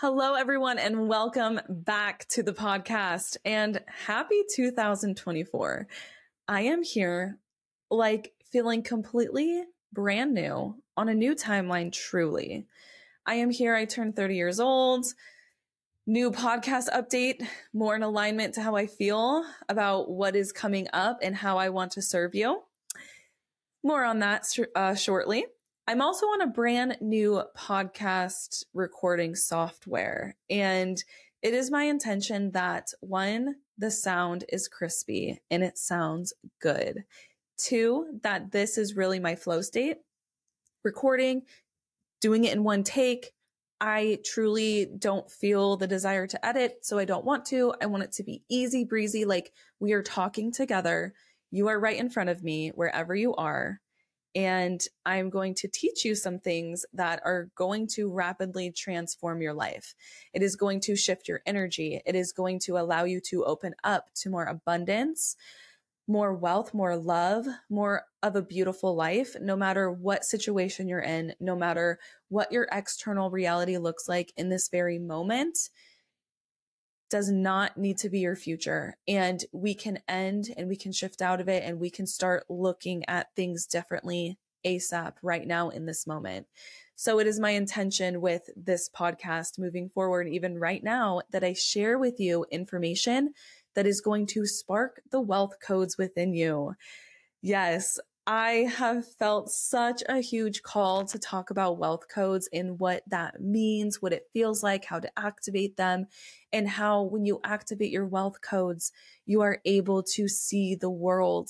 Hello, everyone, and welcome back to the podcast and happy 2024. I am here like feeling completely brand new on a new timeline, truly. I am here. I turned 30 years old. New podcast update, more in alignment to how I feel about what is coming up and how I want to serve you. More on that uh, shortly. I'm also on a brand new podcast recording software and it is my intention that one, the sound is crispy and it sounds good. Two, that this is really my flow state. Recording, doing it in one take. I truly don't feel the desire to edit, so I don't want to. I want it to be easy breezy, like we are talking together. You are right in front of me wherever you are. And I'm going to teach you some things that are going to rapidly transform your life. It is going to shift your energy. It is going to allow you to open up to more abundance, more wealth, more love, more of a beautiful life, no matter what situation you're in, no matter what your external reality looks like in this very moment does not need to be your future. And we can end and we can shift out of it and we can start looking at things differently ASAP right now in this moment. So it is my intention with this podcast moving forward, even right now, that I share with you information that is going to spark the wealth codes within you. Yes, I have felt such a huge call to talk about wealth codes and what that means, what it feels like, how to activate them, and how when you activate your wealth codes, you are able to see the world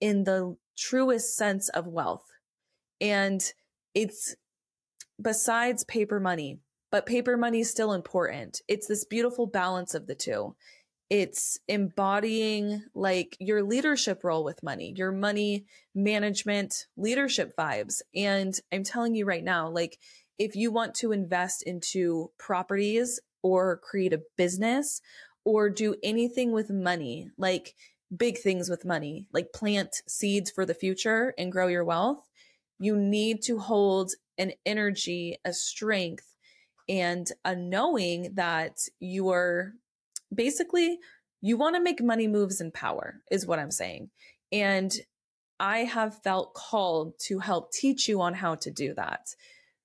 in the truest sense of wealth. And it's besides paper money, but paper money is still important. It's this beautiful balance of the two it's embodying like your leadership role with money, your money management leadership vibes. And I'm telling you right now, like if you want to invest into properties or create a business or do anything with money, like big things with money, like plant seeds for the future and grow your wealth, you need to hold an energy, a strength, and a knowing that you are basically you want to make money moves in power is what I'm saying. And I have felt called to help teach you on how to do that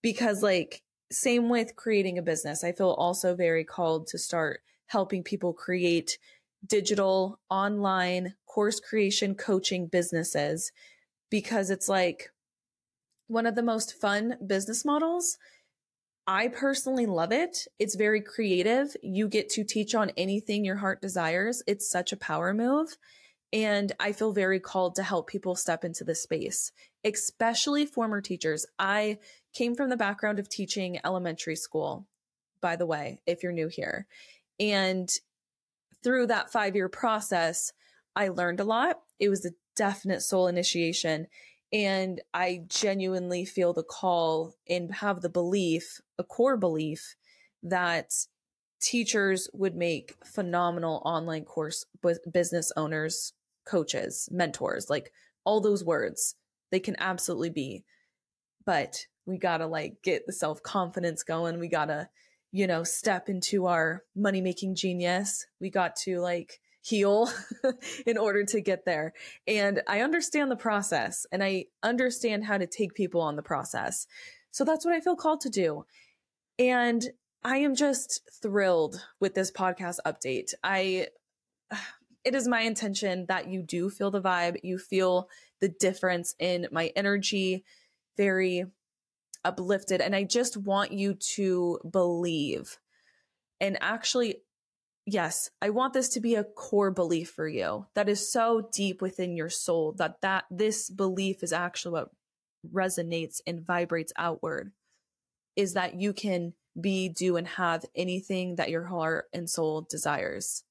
because like same with creating a business. I feel also very called to start helping people create digital online course creation coaching businesses because it's like one of the most fun business models I personally love it. It's very creative. You get to teach on anything your heart desires. It's such a power move. And I feel very called to help people step into this space, especially former teachers. I came from the background of teaching elementary school, by the way, if you're new here. And through that five year process, I learned a lot. It was a definite soul initiation. And I genuinely feel the call and have the belief, a core belief that teachers would make phenomenal online course business owners, coaches, mentors, like all those words. They can absolutely be. But we gotta like get the self confidence going. We gotta, you know, step into our money making genius. We got to like heal in order to get there. And I understand the process and I understand how to take people on the process. So that's what I feel called to do. And I am just thrilled with this podcast update. I, it is my intention that you do feel the vibe. You feel the difference in my energy, very uplifted. And I just want you to believe and actually yes, I want this to be a core belief for you that is so deep within your soul that that this belief is actually what resonates and vibrates outward is that you can be, do, and have anything that your heart and soul desires.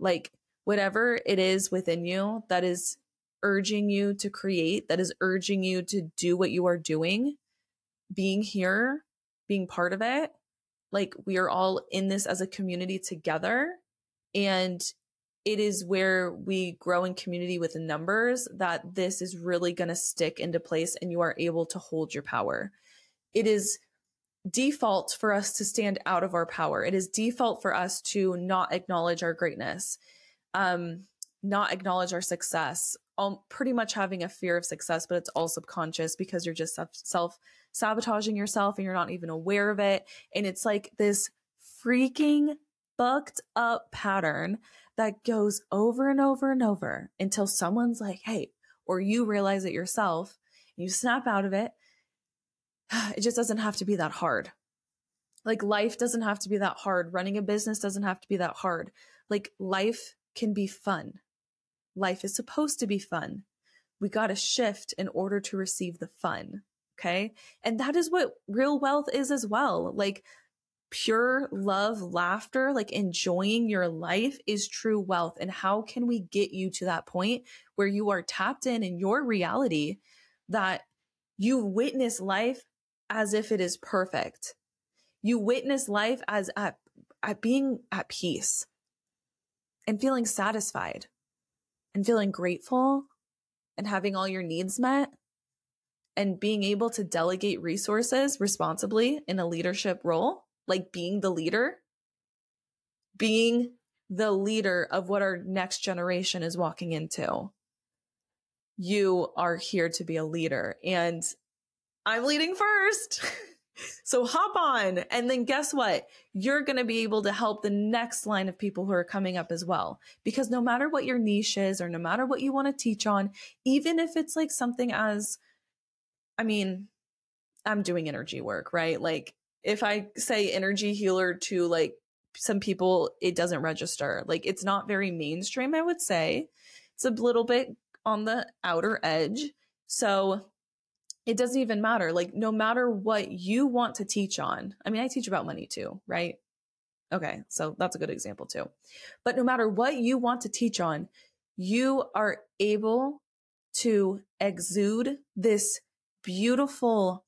Like whatever it is within you that is urging you to create, that is urging you to do what you are doing, being here, being part of it, like we are all in this as a community together. And it is where we grow in community with the numbers that this is really going to stick into place and you are able to hold your power. It is default for us to stand out of our power. It is default for us to not acknowledge our greatness, um, not acknowledge our success. Um, pretty much having a fear of success, but it's all subconscious because you're just self sabotaging yourself and you're not even aware of it. And it's like this freaking fucked up pattern that goes over and over and over until someone's like, hey, or you realize it yourself, you snap out of it. It just doesn't have to be that hard. Like life doesn't have to be that hard. Running a business doesn't have to be that hard. Like life can be fun. Life is supposed to be fun. We got to shift in order to receive the fun. Okay. And that is what real wealth is as well. Like pure love, laughter, like enjoying your life is true wealth. And how can we get you to that point where you are tapped in in your reality that you witness life as if it is perfect? You witness life as at, at being at peace and feeling satisfied and feeling grateful and having all your needs met and being able to delegate resources responsibly in a leadership role like being the leader, being the leader of what our next generation is walking into. You are here to be a leader and I'm leading first. so hop on. And then guess what? You're going to be able to help the next line of people who are coming up as well. Because no matter what your niche is or no matter what you want to teach on, even if it's like something as, I mean, I'm doing energy work, right? Like if I say energy healer to like some people, it doesn't register. Like it's not very mainstream, I would say. It's a little bit on the outer edge. So it doesn't even matter. Like no matter what you want to teach on. I mean, I teach about money too, right? Okay. So that's a good example too. But no matter what you want to teach on, you are able to exude this beautiful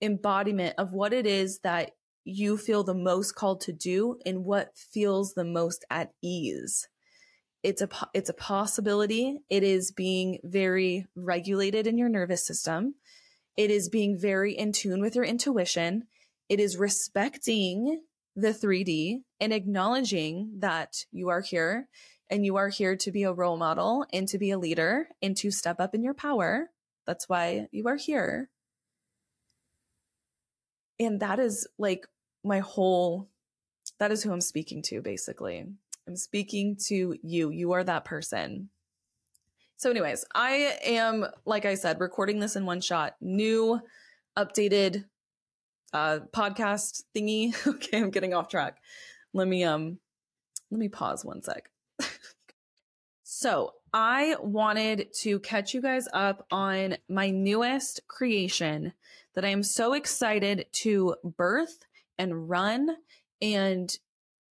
embodiment of what it is that you feel the most called to do and what feels the most at ease. It's a it's a possibility. It is being very regulated in your nervous system. It is being very in tune with your intuition. It is respecting the 3D and acknowledging that you are here and you are here to be a role model and to be a leader and to step up in your power. That's why you are here and that is like my whole that is who I'm speaking to basically. I'm speaking to you. You are that person. So anyways, I am like I said recording this in one shot. New updated uh podcast thingy. okay, I'm getting off track. Let me um let me pause one sec. so, I wanted to catch you guys up on my newest creation that I am so excited to birth and run and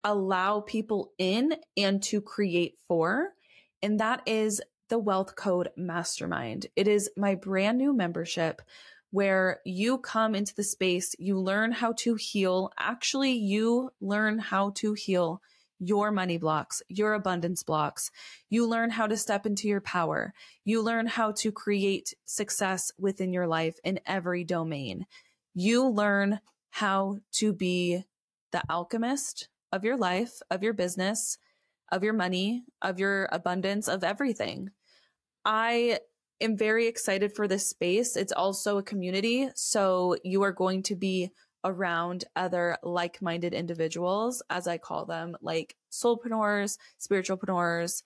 allow people in and to create for. And that is the Wealth Code Mastermind. It is my brand new membership where you come into the space, you learn how to heal. Actually, you learn how to heal your money blocks, your abundance blocks. You learn how to step into your power. You learn how to create success within your life in every domain. You learn how to be the alchemist of your life, of your business, of your money, of your abundance, of everything. I am very excited for this space. It's also a community. So you are going to be around other like-minded individuals, as I call them, like soulpreneurs, spiritualpreneurs,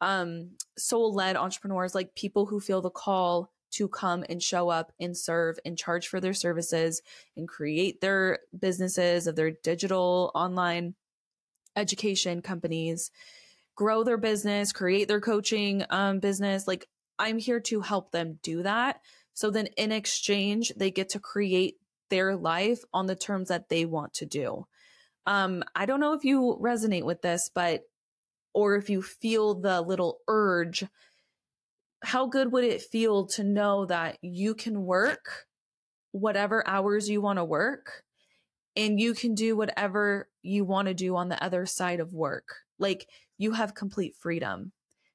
um, soul-led entrepreneurs, like people who feel the call to come and show up and serve and charge for their services and create their businesses of their digital online education companies, grow their business, create their coaching um, business. Like I'm here to help them do that. So then in exchange, they get to create their life on the terms that they want to do. Um, I don't know if you resonate with this, but, or if you feel the little urge, how good would it feel to know that you can work whatever hours you want to work and you can do whatever you want to do on the other side of work? Like you have complete freedom.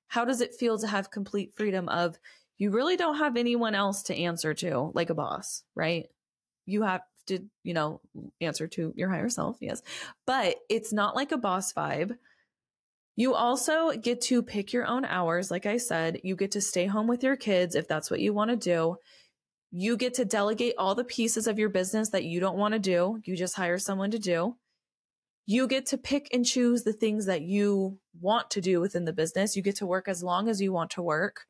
How does it feel to have complete freedom of you really don't have anyone else to answer to like a boss, right? You have to, you know, answer to your higher self. Yes. But it's not like a boss vibe. You also get to pick your own hours. Like I said, you get to stay home with your kids if that's what you want to do. You get to delegate all the pieces of your business that you don't want to do. You just hire someone to do. You get to pick and choose the things that you want to do within the business. You get to work as long as you want to work.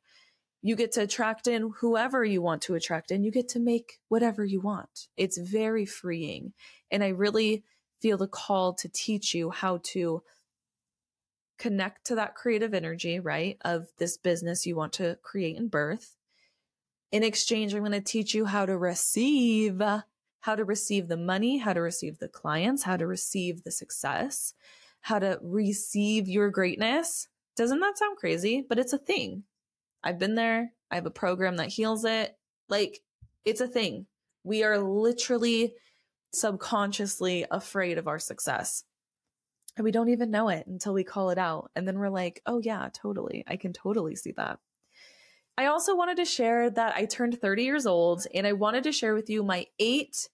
You get to attract in whoever you want to attract in. You get to make whatever you want. It's very freeing. And I really feel the call to teach you how to connect to that creative energy, right? Of this business you want to create and birth. In exchange, I'm going to teach you how to receive, how to receive the money, how to receive the clients, how to receive the success, how to receive your greatness. Doesn't that sound crazy? But it's a thing. I've been there. I have a program that heals it. Like it's a thing. We are literally subconsciously afraid of our success. And we don't even know it until we call it out. And then we're like, oh, yeah, totally. I can totally see that. I also wanted to share that I turned 30 years old and I wanted to share with you my eight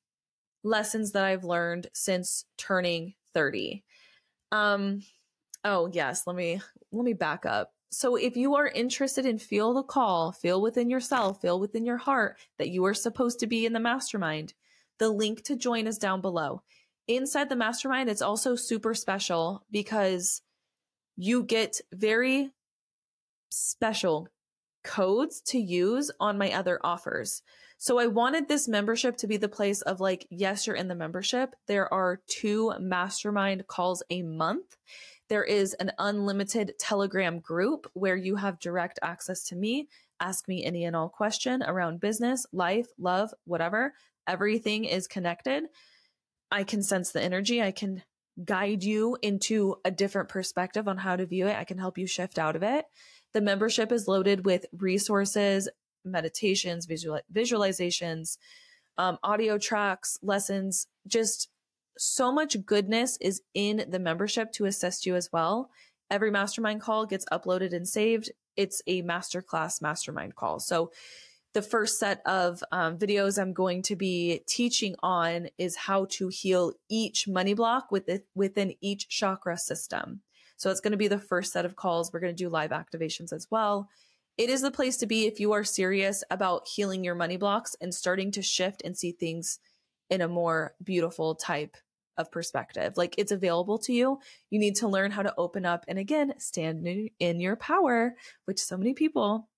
lessons that I've learned since turning 30. Um, oh yes, let me let me back up. So if you are interested in feel the call, feel within yourself, feel within your heart that you are supposed to be in the mastermind, the link to join is down below inside the mastermind, it's also super special because you get very special codes to use on my other offers. So I wanted this membership to be the place of like, yes, you're in the membership. There are two mastermind calls a month. There is an unlimited Telegram group where you have direct access to me. Ask me any and all question around business, life, love, whatever. Everything is connected. I can sense the energy. I can guide you into a different perspective on how to view it. I can help you shift out of it. The membership is loaded with resources, meditations, visual, visualizations, um, audio tracks, lessons, just so much goodness is in the membership to assist you as well. Every mastermind call gets uploaded and saved. It's a masterclass mastermind call. So the first set of um, videos I'm going to be teaching on is how to heal each money block within, within each chakra system. So it's going to be the first set of calls. We're going to do live activations as well. It is the place to be if you are serious about healing your money blocks and starting to shift and see things in a more beautiful type of perspective. Like it's available to you. You need to learn how to open up and again, stand in your power, which so many people,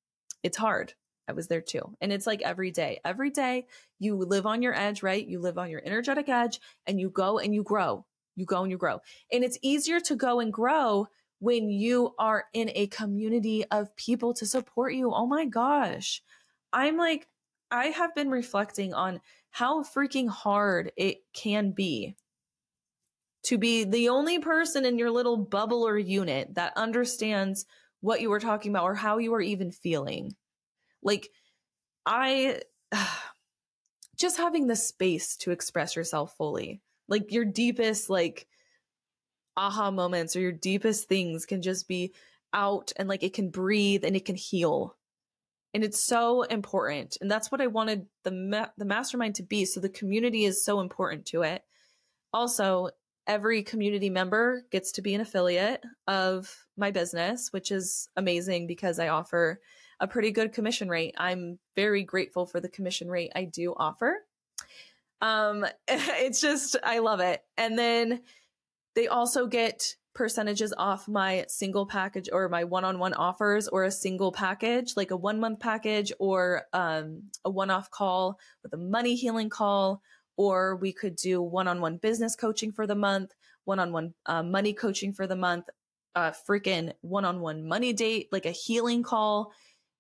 it's hard I was there too. And it's like every day, every day you live on your edge, right? You live on your energetic edge and you go and you grow. You go and you grow. And it's easier to go and grow when you are in a community of people to support you. Oh my gosh. I'm like, I have been reflecting on how freaking hard it can be to be the only person in your little bubble or unit that understands what you were talking about or how you are even feeling. Like, I just having the space to express yourself fully, like your deepest, like, aha moments or your deepest things can just be out and like it can breathe and it can heal. And it's so important. And that's what I wanted the ma- the mastermind to be. So the community is so important to it. Also, every community member gets to be an affiliate of my business, which is amazing because I offer a pretty good commission rate. I'm very grateful for the commission rate I do offer. Um, it's just, I love it. And then they also get percentages off my single package or my one-on-one offers or a single package like a one month package or um, a one-off call with a money healing call or we could do one-on-one business coaching for the month one-on-one uh, money coaching for the month a freaking one-on-one money date like a healing call.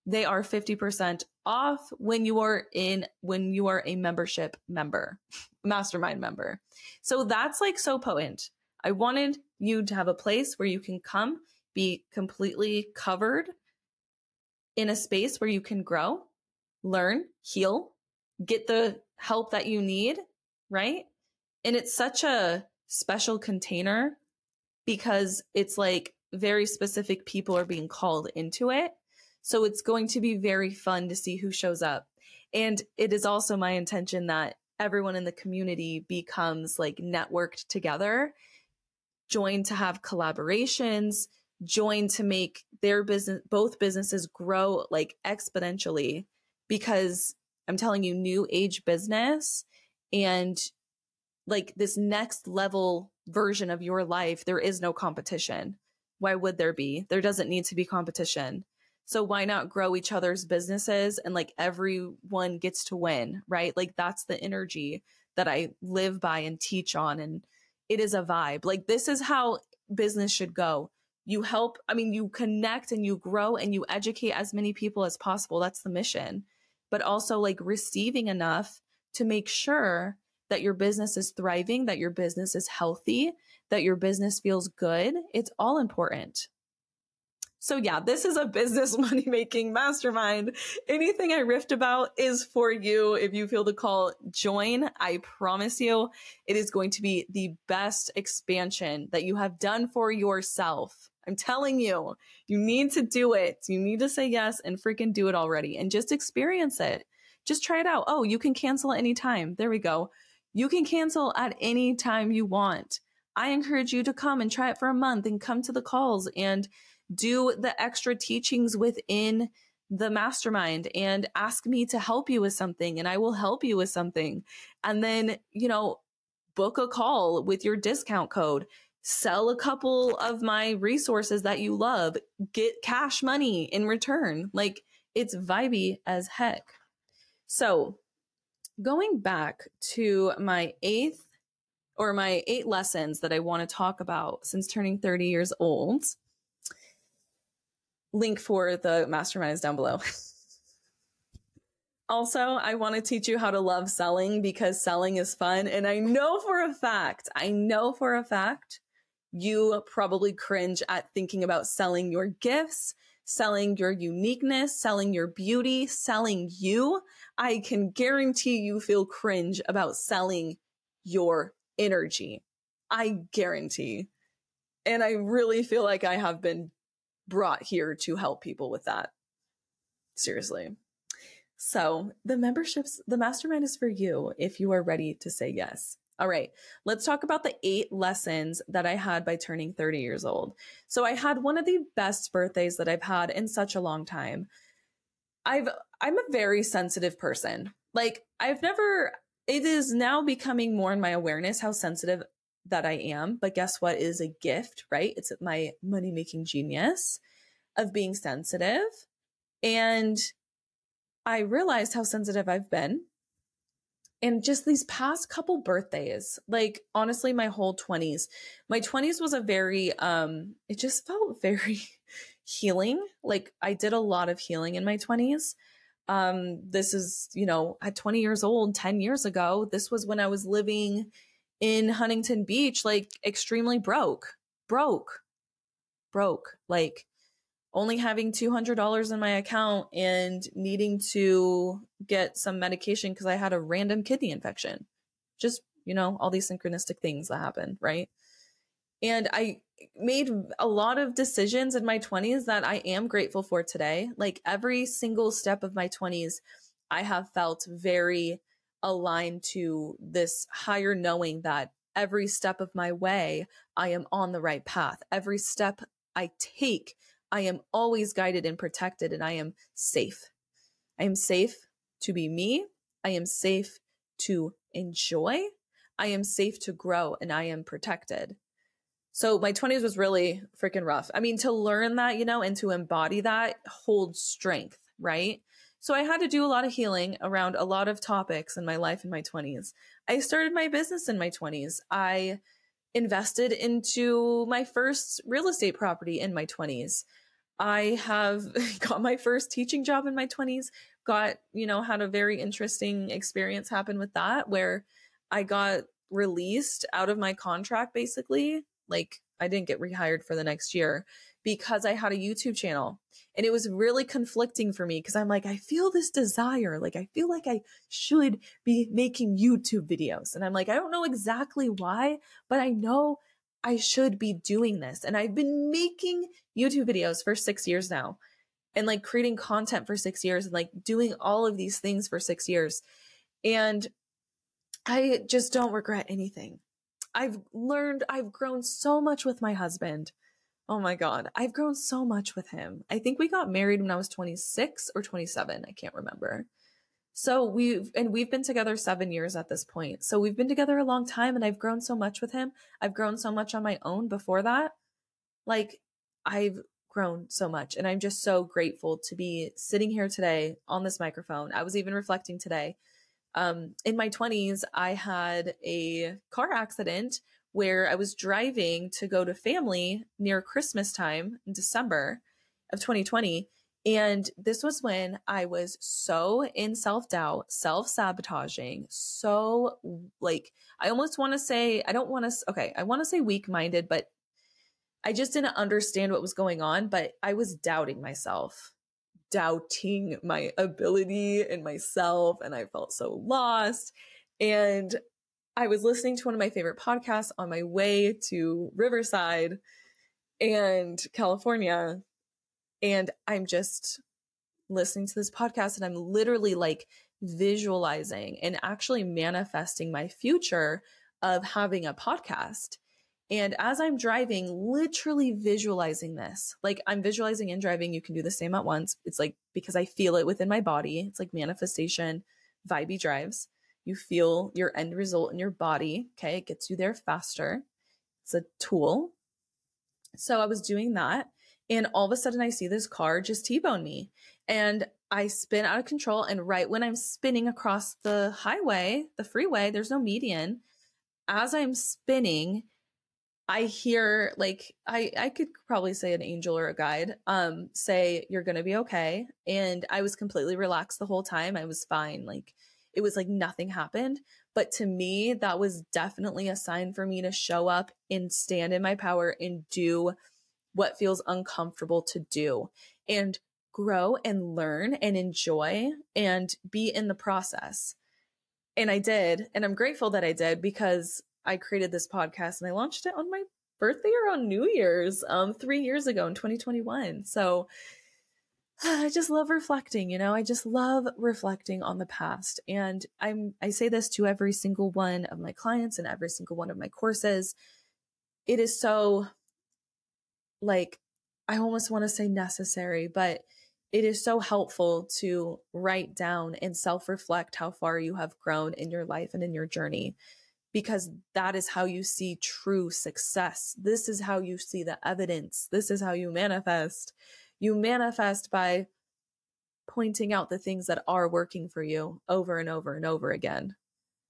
They are 50% off when you are in when you are a membership member mastermind member. So that's like so potent. I wanted you to have a place where you can come be completely covered in a space where you can grow learn heal get the help that you need right and it's such a special container because it's like very specific people are being called into it so it's going to be very fun to see who shows up. And it is also my intention that everyone in the community becomes like networked together, join to have collaborations, join to make their business, both businesses grow like exponentially because I'm telling you, new age business and like this next level version of your life, there is no competition. Why would there be? There doesn't need to be competition. So why not grow each other's businesses and like everyone gets to win, right? Like that's the energy that I live by and teach on. And it is a vibe. Like this is how business should go. You help, I mean, you connect and you grow and you educate as many people as possible. That's the mission. But also like receiving enough to make sure that your business is thriving, that your business is healthy, that your business feels good. It's all important. So yeah, this is a business money making mastermind. Anything I riffed about is for you. If you feel the call, join. I promise you it is going to be the best expansion that you have done for yourself. I'm telling you, you need to do it. You need to say yes and freaking do it already and just experience it. Just try it out. Oh, you can cancel at any time. There we go. You can cancel at any time you want. I encourage you to come and try it for a month and come to the calls and do the extra teachings within the mastermind and ask me to help you with something and I will help you with something. And then, you know, book a call with your discount code, sell a couple of my resources that you love, get cash money in return. Like it's vibey as heck. So going back to my eighth or my eight lessons that I want to talk about since turning 30 years old. Link for the mastermind is down below. also, I want to teach you how to love selling because selling is fun. And I know for a fact, I know for a fact, you probably cringe at thinking about selling your gifts, selling your uniqueness, selling your beauty, selling you. I can guarantee you feel cringe about selling your energy. I guarantee. And I really feel like I have been brought here to help people with that. Seriously. So the memberships, the mastermind is for you if you are ready to say yes. All right, let's talk about the eight lessons that I had by turning 30 years old. So I had one of the best birthdays that I've had in such a long time. I've I'm a very sensitive person. Like I've never it is now becoming more in my awareness how sensitive that I am. But guess what is a gift, right? It's my money making genius of being sensitive. And I realized how sensitive I've been. And just these past couple birthdays, like honestly, my whole 20s, my 20s was a very, um, it just felt very healing. Like I did a lot of healing in my 20s. Um, this is, you know, at 20 years old, 10 years ago, this was when I was living in Huntington Beach, like extremely broke, broke, broke, like only having $200 in my account and needing to get some medication because I had a random kidney infection. Just, you know, all these synchronistic things that happen, right? And I made a lot of decisions in my 20s that I am grateful for today. Like every single step of my 20s, I have felt very aligned to this higher knowing that every step of my way, I am on the right path. Every step I take, I am always guided and protected, and I am safe. I am safe to be me. I am safe to enjoy. I am safe to grow, and I am protected. So my 20s was really freaking rough. I mean, to learn that, you know, and to embody that holds strength, right? So I had to do a lot of healing around a lot of topics in my life in my 20s. I started my business in my 20s. I invested into my first real estate property in my 20s. I have got my first teaching job in my 20s, got, you know, had a very interesting experience happen with that where I got released out of my contract basically like I didn't get rehired for the next year because I had a YouTube channel. And it was really conflicting for me because I'm like, I feel this desire. Like, I feel like I should be making YouTube videos. And I'm like, I don't know exactly why, but I know I should be doing this. And I've been making YouTube videos for six years now and like creating content for six years and like doing all of these things for six years. And I just don't regret anything. I've learned, I've grown so much with my husband. Oh my God. I've grown so much with him. I think we got married when I was 26 or 27. I can't remember. So we've, and we've been together seven years at this point. So we've been together a long time and I've grown so much with him. I've grown so much on my own before that. Like I've grown so much and I'm just so grateful to be sitting here today on this microphone. I was even reflecting today. Um, in my 20s, I had a car accident where I was driving to go to family near Christmas time in December of 2020. And this was when I was so in self doubt, self sabotaging, so like, I almost want to say, I don't want to, okay, I want to say weak minded, but I just didn't understand what was going on. But I was doubting myself, doubting my ability and myself. And I felt so lost. And I was listening to one of my favorite podcasts on my way to Riverside and California. And I'm just listening to this podcast and I'm literally like visualizing and actually manifesting my future of having a podcast. And as I'm driving, literally visualizing this, like I'm visualizing and driving, you can do the same at once. It's like because I feel it within my body. It's like manifestation, vibey drives. You feel your end result in your body. Okay. It gets you there faster. It's a tool. So I was doing that. And all of a sudden, I see this car just T bone me. And I spin out of control. And right when I'm spinning across the highway, the freeway, there's no median. As I'm spinning, I hear like I I could probably say an angel or a guide um say you're going to be okay and I was completely relaxed the whole time. I was fine. Like it was like nothing happened. But to me, that was definitely a sign for me to show up and stand in my power and do what feels uncomfortable to do and grow and learn and enjoy and be in the process. And I did. And I'm grateful that I did because I created this podcast and I launched it on my birthday or on New Year's um, three years ago in 2021. So I just love reflecting, you know, I just love reflecting on the past. And I'm, I say this to every single one of my clients and every single one of my courses. It is so like, I almost want to say necessary, but it is so helpful to write down and self reflect how far you have grown in your life and in your journey because that is how you see true success. This is how you see the evidence. This is how you manifest you manifest by pointing out the things that are working for you over and over and over again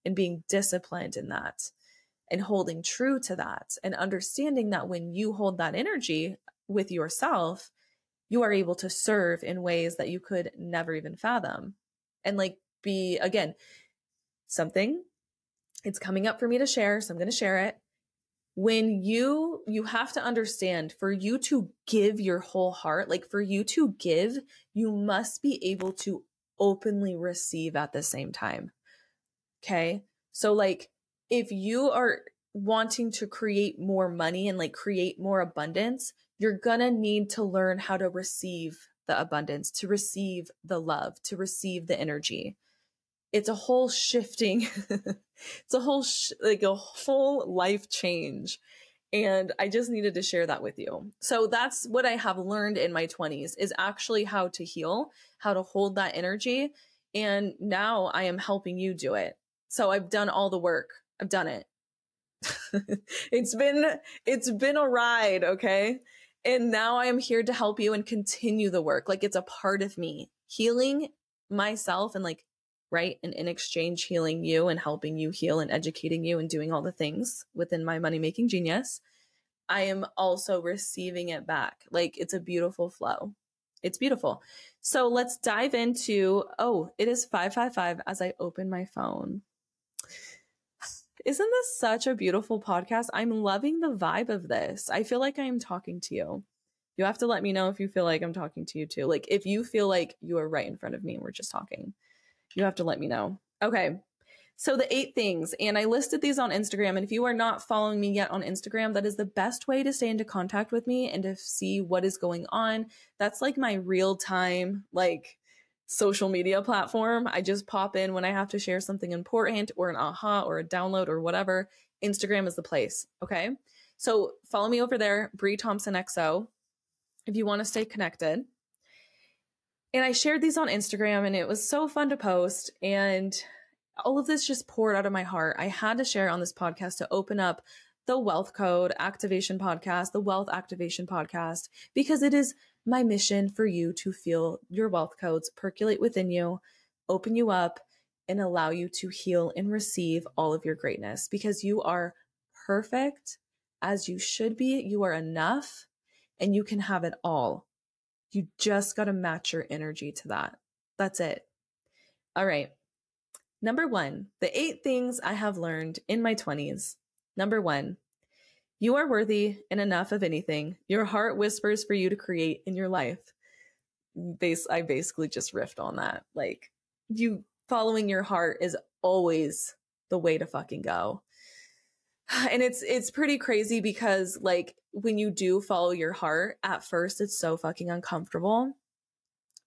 and being disciplined in that and holding true to that and understanding that when you hold that energy with yourself, you are able to serve in ways that you could never even fathom. And like be, again, something, it's coming up for me to share. So I'm going to share it when you you have to understand for you to give your whole heart like for you to give you must be able to openly receive at the same time. Okay? So like if you are wanting to create more money and like create more abundance you're gonna need to learn how to receive the abundance to receive the love to receive the energy it's a whole shifting it's a whole sh- like a whole life change and i just needed to share that with you. So that's what i have learned in my 20s is actually how to heal how to hold that energy and now i am helping you do it. So i've done all the work. I've done it. It's been it's been a ride okay? And now i am here to help you and continue the work. Like it's a part of me. Healing myself and like right? And in exchange, healing you and helping you heal and educating you and doing all the things within my money making genius, I am also receiving it back. Like it's a beautiful flow. It's beautiful. So let's dive into oh, it is 555 as I open my phone. Isn't this such a beautiful podcast? I'm loving the vibe of this. I feel like I'm talking to you. You have to let me know if you feel like I'm talking to you too. Like if you feel like you are right in front of me and we're just talking. You have to let me know. Okay. So the eight things, and I listed these on Instagram. And if you are not following me yet on Instagram, that is the best way to stay into contact with me and to see what is going on. That's like my real time, like social media platform. I just pop in when I have to share something important or an aha or a download or whatever. Instagram is the place. Okay. So follow me over there, Bre Thompson XO, if you want to stay connected. And I shared these on Instagram and it was so fun to post. And all of this just poured out of my heart. I had to share on this podcast to open up the Wealth Code Activation Podcast, the Wealth Activation Podcast, because it is my mission for you to feel your wealth codes percolate within you, open you up, and allow you to heal and receive all of your greatness because you are perfect as you should be. You are enough and you can have it all. You just got to match your energy to that. That's it. All right. Number one, the eight things I have learned in my 20s. Number one, you are worthy and enough of anything your heart whispers for you to create in your life. Base, I basically just riffed on that. Like, you following your heart is always the way to fucking go. And it's it's pretty crazy because like when you do follow your heart, at first it's so fucking uncomfortable.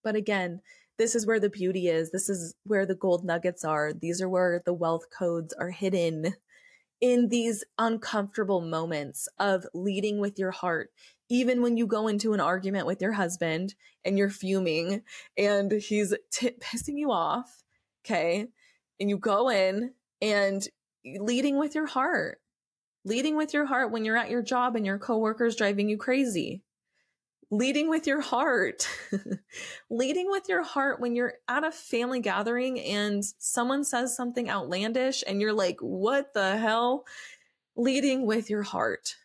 But again, this is where the beauty is. This is where the gold nuggets are. These are where the wealth codes are hidden in these uncomfortable moments of leading with your heart. Even when you go into an argument with your husband and you're fuming and he's t- pissing you off, okay? And you go in and leading with your heart, leading with your heart when you're at your job and your coworkers driving you crazy, leading with your heart, leading with your heart when you're at a family gathering and someone says something outlandish and you're like, what the hell? Leading with your heart.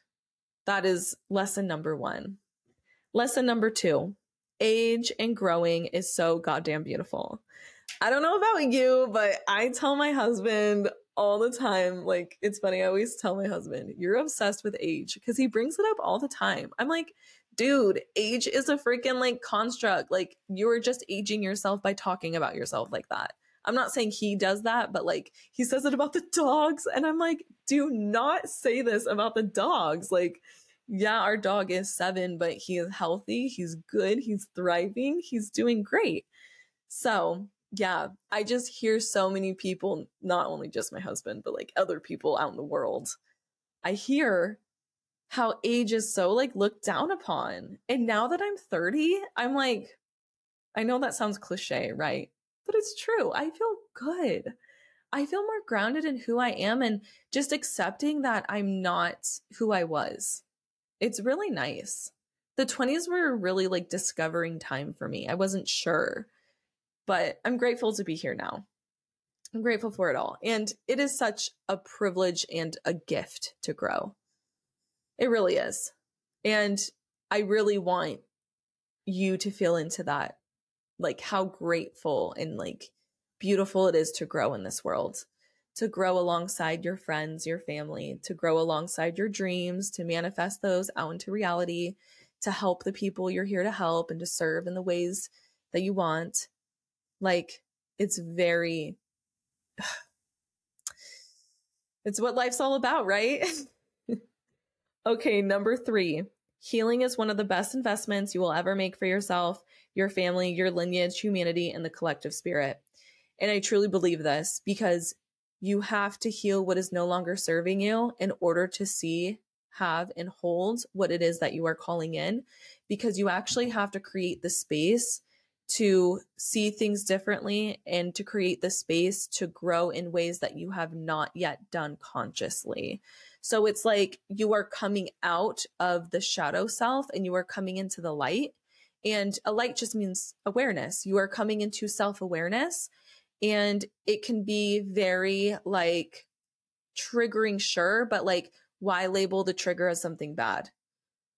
That is lesson number one. Lesson number two age and growing is so goddamn beautiful. I don't know about you, but I tell my husband all the time. Like, it's funny. I always tell my husband, you're obsessed with age because he brings it up all the time. I'm like, dude, age is a freaking like construct. Like you're just aging yourself by talking about yourself like that. I'm not saying he does that, but like he says it about the dogs. And I'm like, do not say this about the dogs. Like, yeah, our dog is seven, but he is healthy. He's good. He's thriving. He's doing great. So, yeah, I just hear so many people, not only just my husband, but like other people out in the world. I hear how age is so like looked down upon. And now that I'm 30, I'm like, I know that sounds cliche, right? But it's true. I feel good. I feel more grounded in who I am and just accepting that I'm not who I was. It's really nice. The 20s were really like discovering time for me. I wasn't sure, but I'm grateful to be here now. I'm grateful for it all. And it is such a privilege and a gift to grow. It really is. And I really want you to feel into that, like how grateful and like beautiful it is to grow in this world, to grow alongside your friends, your family, to grow alongside your dreams, to manifest those out into reality, to help the people you're here to help and to serve in the ways that you want. Like it's very, it's what life's all about, right? Okay, number three. Healing is one of the best investments you will ever make for yourself, your family, your lineage, humanity, and the collective spirit. And I truly believe this because you have to heal what is no longer serving you in order to see, have, and hold what it is that you are calling in, because you actually have to create the space to see things differently and to create the space to grow in ways that you have not yet done consciously. So it's like you are coming out of the shadow self and you are coming into the light. And a light just means awareness. You are coming into self awareness. And it can be very like triggering, sure, but like, why label the trigger as something bad?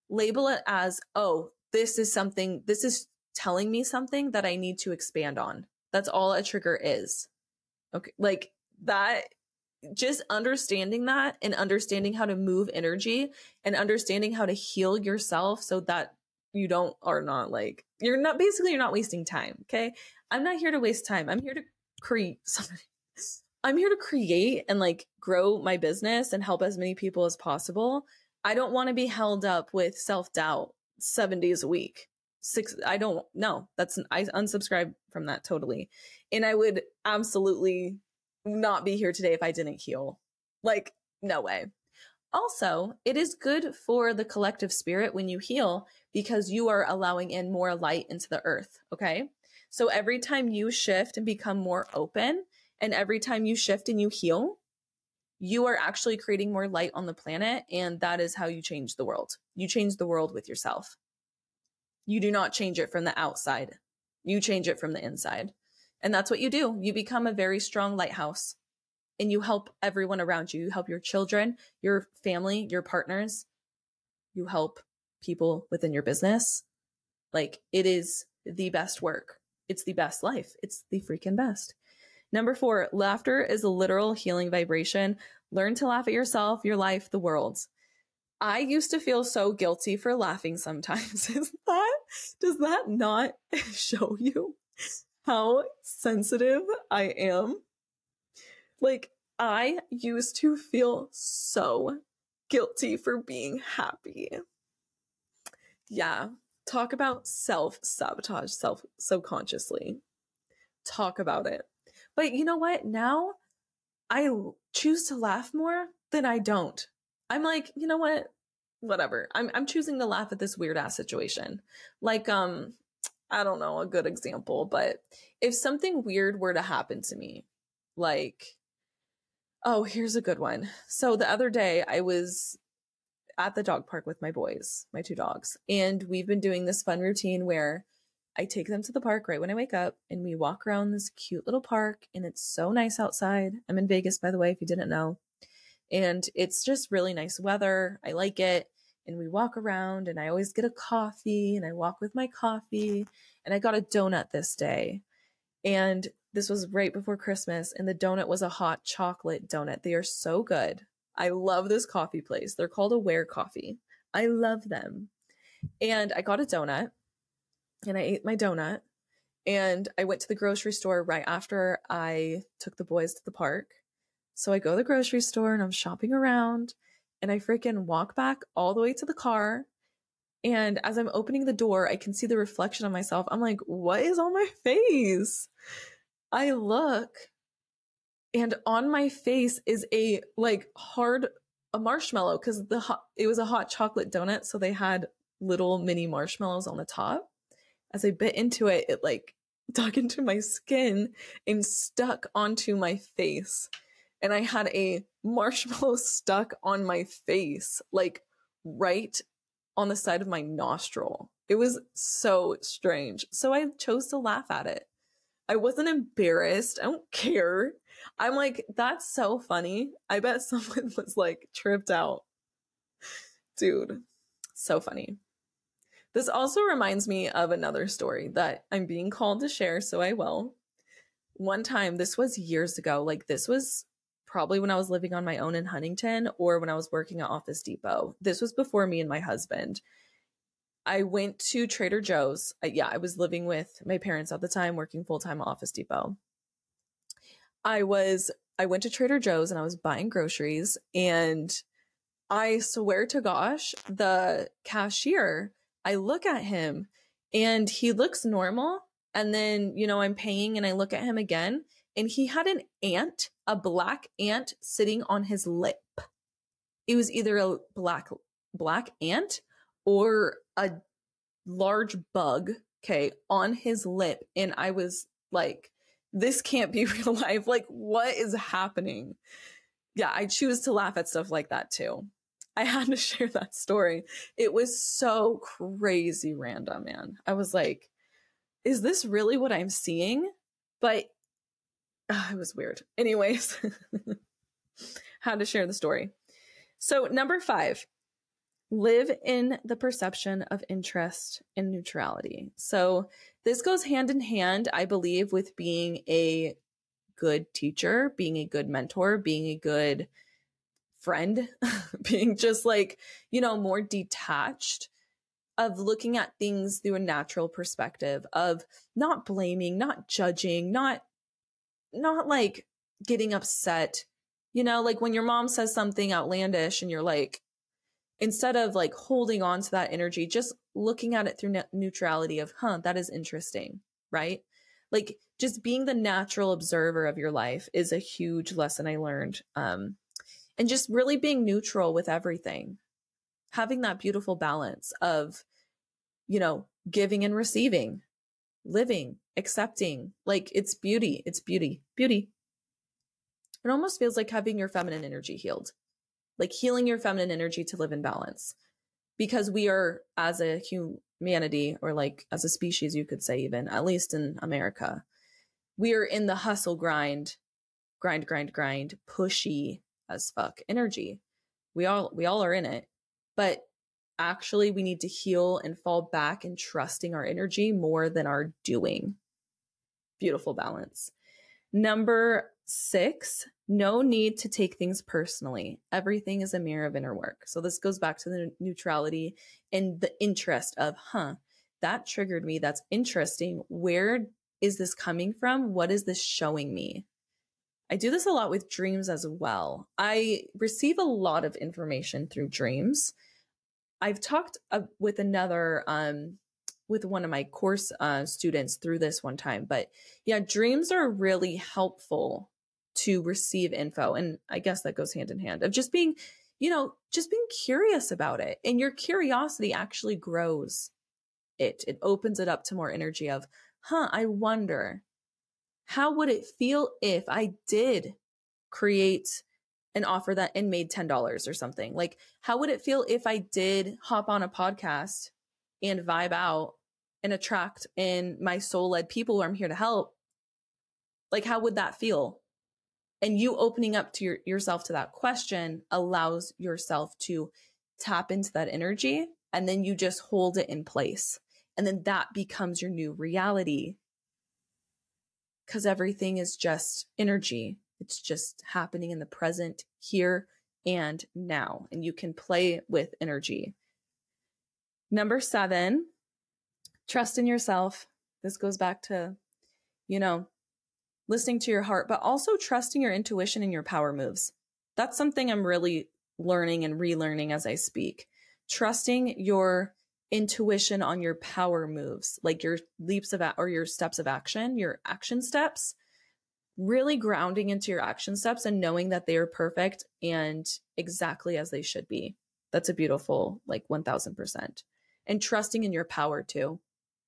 Label it as, oh, this is something, this is telling me something that I need to expand on. That's all a trigger is. Okay. Like that just understanding that and understanding how to move energy and understanding how to heal yourself so that you don't are not like you're not basically you're not wasting time okay i'm not here to waste time i'm here to create something i'm here to create and like grow my business and help as many people as possible i don't want to be held up with self-doubt seven days a week six i don't know that's i unsubscribe from that totally. And i would absolutely not be here today if i didn't heal. Like no way. Also it is good for the collective spirit when you heal because you are allowing in more light into the earth okay? So every time you shift and become more open and every time you shift and you heal you are actually creating more light on the planet and that is how you change the world. You change the world with yourself you do not change it from the outside. You change it from the inside. And that's what you do. You become a very strong lighthouse and you help everyone around you. You help your children, your family, your partners. You help people within your business. Like it is the best work. It's the best life. It's the freaking best. Number four, laughter is a literal healing vibration. Learn to laugh at yourself, your life, the world. I used to feel so guilty for laughing sometimes. Is that does that not show you how sensitive I am? Like I used to feel so guilty for being happy. Yeah, talk about self-sabotage self subconsciously. Talk about it. But you know what? Now I choose to laugh more than I don't. I'm like, you know what? Whatever. I'm I'm choosing to laugh at this weird ass situation. Like um I don't know a good example, but if something weird were to happen to me, like oh, here's a good one. So the other day I was at the dog park with my boys, my two dogs, and we've been doing this fun routine where I take them to the park right when I wake up and we walk around this cute little park and it's so nice outside. I'm in Vegas by the way if you didn't know. And it's just really nice weather. I like it. And we walk around, and I always get a coffee, and I walk with my coffee. And I got a donut this day. And this was right before Christmas, and the donut was a hot chocolate donut. They are so good. I love this coffee place. They're called Aware Coffee. I love them. And I got a donut, and I ate my donut. And I went to the grocery store right after I took the boys to the park. So I go to the grocery store and I'm shopping around and I freaking walk back all the way to the car. And as I'm opening the door, I can see the reflection of myself. I'm like, what is on my face? I look and on my face is a like hard a marshmallow because the hot, it was a hot chocolate donut so they had little mini marshmallows on the top as i bit into it it like dug into my skin and stuck onto my face and I had a marshmallow stuck on my face, like right on the side of my nostril. It was so strange. So I chose to laugh at it. I wasn't embarrassed. I don't care. I'm like, that's so funny. I bet someone was like tripped out. Dude, so funny. This also reminds me of another story that I'm being called to share, so I will. One time, this was years ago, like this was probably when I was living on my own in Huntington or when I was working at Office Depot. This was before me and my husband. I went to Trader Joe's. I, yeah, I was living with my parents at the time, working full time at Office Depot. I was, I went to Trader Joe's and I was buying groceries. And I swear to gosh, the cashier, I look at him and he looks normal. And then, you know, I'm paying and I look at him again and he had an ant, a black ant sitting on his lip. It was either a black black ant or a large bug, okay, on his lip and I was like this can't be real life. Like what is happening? Yeah, I choose to laugh at stuff like that too. I had to share that story. It was so crazy random, man. I was like, is this really what I'm seeing? But uh, it was weird. Anyways, had to share the story. So, number five, live in the perception of interest and neutrality. So, this goes hand in hand, I believe, with being a good teacher, being a good mentor, being a good friend, being just like, you know, more detached of looking at things through a natural perspective of not blaming, not judging, not not like getting upset. You know, like when your mom says something outlandish and you're like, instead of like holding on to that energy, just looking at it through ne- neutrality of, huh, that is interesting, right? Like just being the natural observer of your life is a huge lesson I learned. Um, and just really being neutral with everything, having that beautiful balance of, you know, giving and receiving, living, accepting. Like it's beauty. It's beauty, beauty. It almost feels like having your feminine energy healed like healing your feminine energy to live in balance because we are as a humanity or like as a species you could say even at least in america we are in the hustle grind grind grind grind pushy as fuck energy we all we all are in it but actually we need to heal and fall back and trusting our energy more than our doing beautiful balance number six no need to take things personally. Everything is a mirror of inner work. So this goes back to the neutrality and the interest of, huh, that triggered me. That's interesting. Where is this coming from? What is this showing me? I do this a lot with dreams as well. I receive a lot of information through dreams. I've talked uh, with another um, with one of my course uh, students through this one time, but yeah, dreams are really helpful to receive info. And I guess that goes hand in hand of just being, you know, just being curious about it. And your curiosity actually grows it. It opens it up to more energy of, huh, I wonder how would it feel if I did create an offer that and made $10 or something? Like, how would it feel if I did hop on a podcast and vibe out and attract in my soul led people who I'm here to help? Like, how would that feel? and you opening up to your, yourself to that question allows yourself to tap into that energy and then you just hold it in place and then that becomes your new reality because everything is just energy it's just happening in the present here and now and you can play with energy number seven trust in yourself this goes back to you know listening to your heart, but also trusting your intuition and your power moves. That's something I'm really learning and relearning as I speak. Trusting your intuition on your power moves, like your leaps of or your steps of action, your action steps, really grounding into your action steps and knowing that they are perfect and exactly as they should be. That's a beautiful, like 1000%. And trusting in your power too.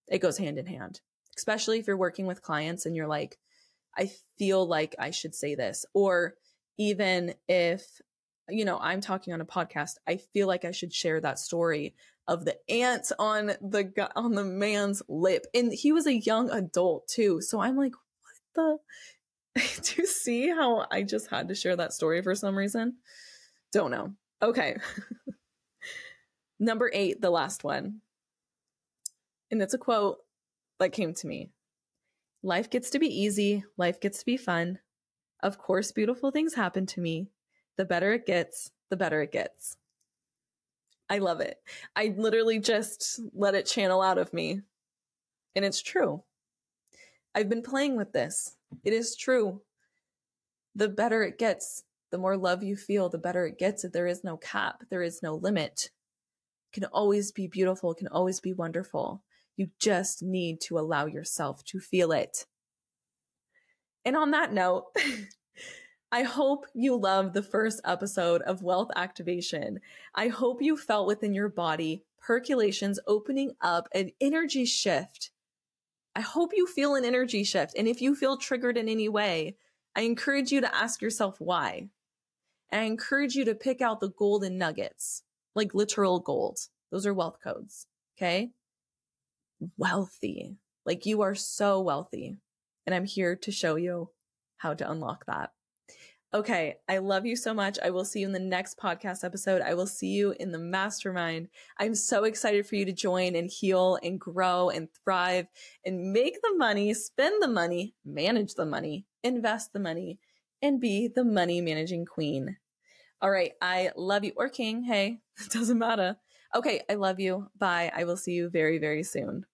It goes hand in hand, especially if you're working with clients and you're like, I feel like I should say this. Or even if, you know, I'm talking on a podcast, I feel like I should share that story of the ant on the on the man's lip. And he was a young adult too. So I'm like, what the do you see how I just had to share that story for some reason? Don't know. Okay. Number eight, the last one. And it's a quote that came to me. Life gets to be easy. Life gets to be fun. Of course, beautiful things happen to me. The better it gets, the better it gets. I love it. I literally just let it channel out of me. And it's true. I've been playing with this. It is true. The better it gets, the more love you feel, the better it gets. There is no cap, there is no limit. It can always be beautiful, it can always be wonderful. You just need to allow yourself to feel it. And on that note, I hope you love the first episode of Wealth Activation. I hope you felt within your body percolations opening up an energy shift. I hope you feel an energy shift. And if you feel triggered in any way, I encourage you to ask yourself why. And I encourage you to pick out the golden nuggets, like literal gold. Those are wealth codes. Okay wealthy. Like you are so wealthy. And I'm here to show you how to unlock that. Okay, I love you so much. I will see you in the next podcast episode. I will see you in the mastermind. I'm so excited for you to join and heal and grow and thrive and make the money, spend the money, manage the money, invest the money, and be the money managing queen. All right, I love you or king. Hey, it doesn't matter. Okay, I love you. Bye. I will see you very, very soon.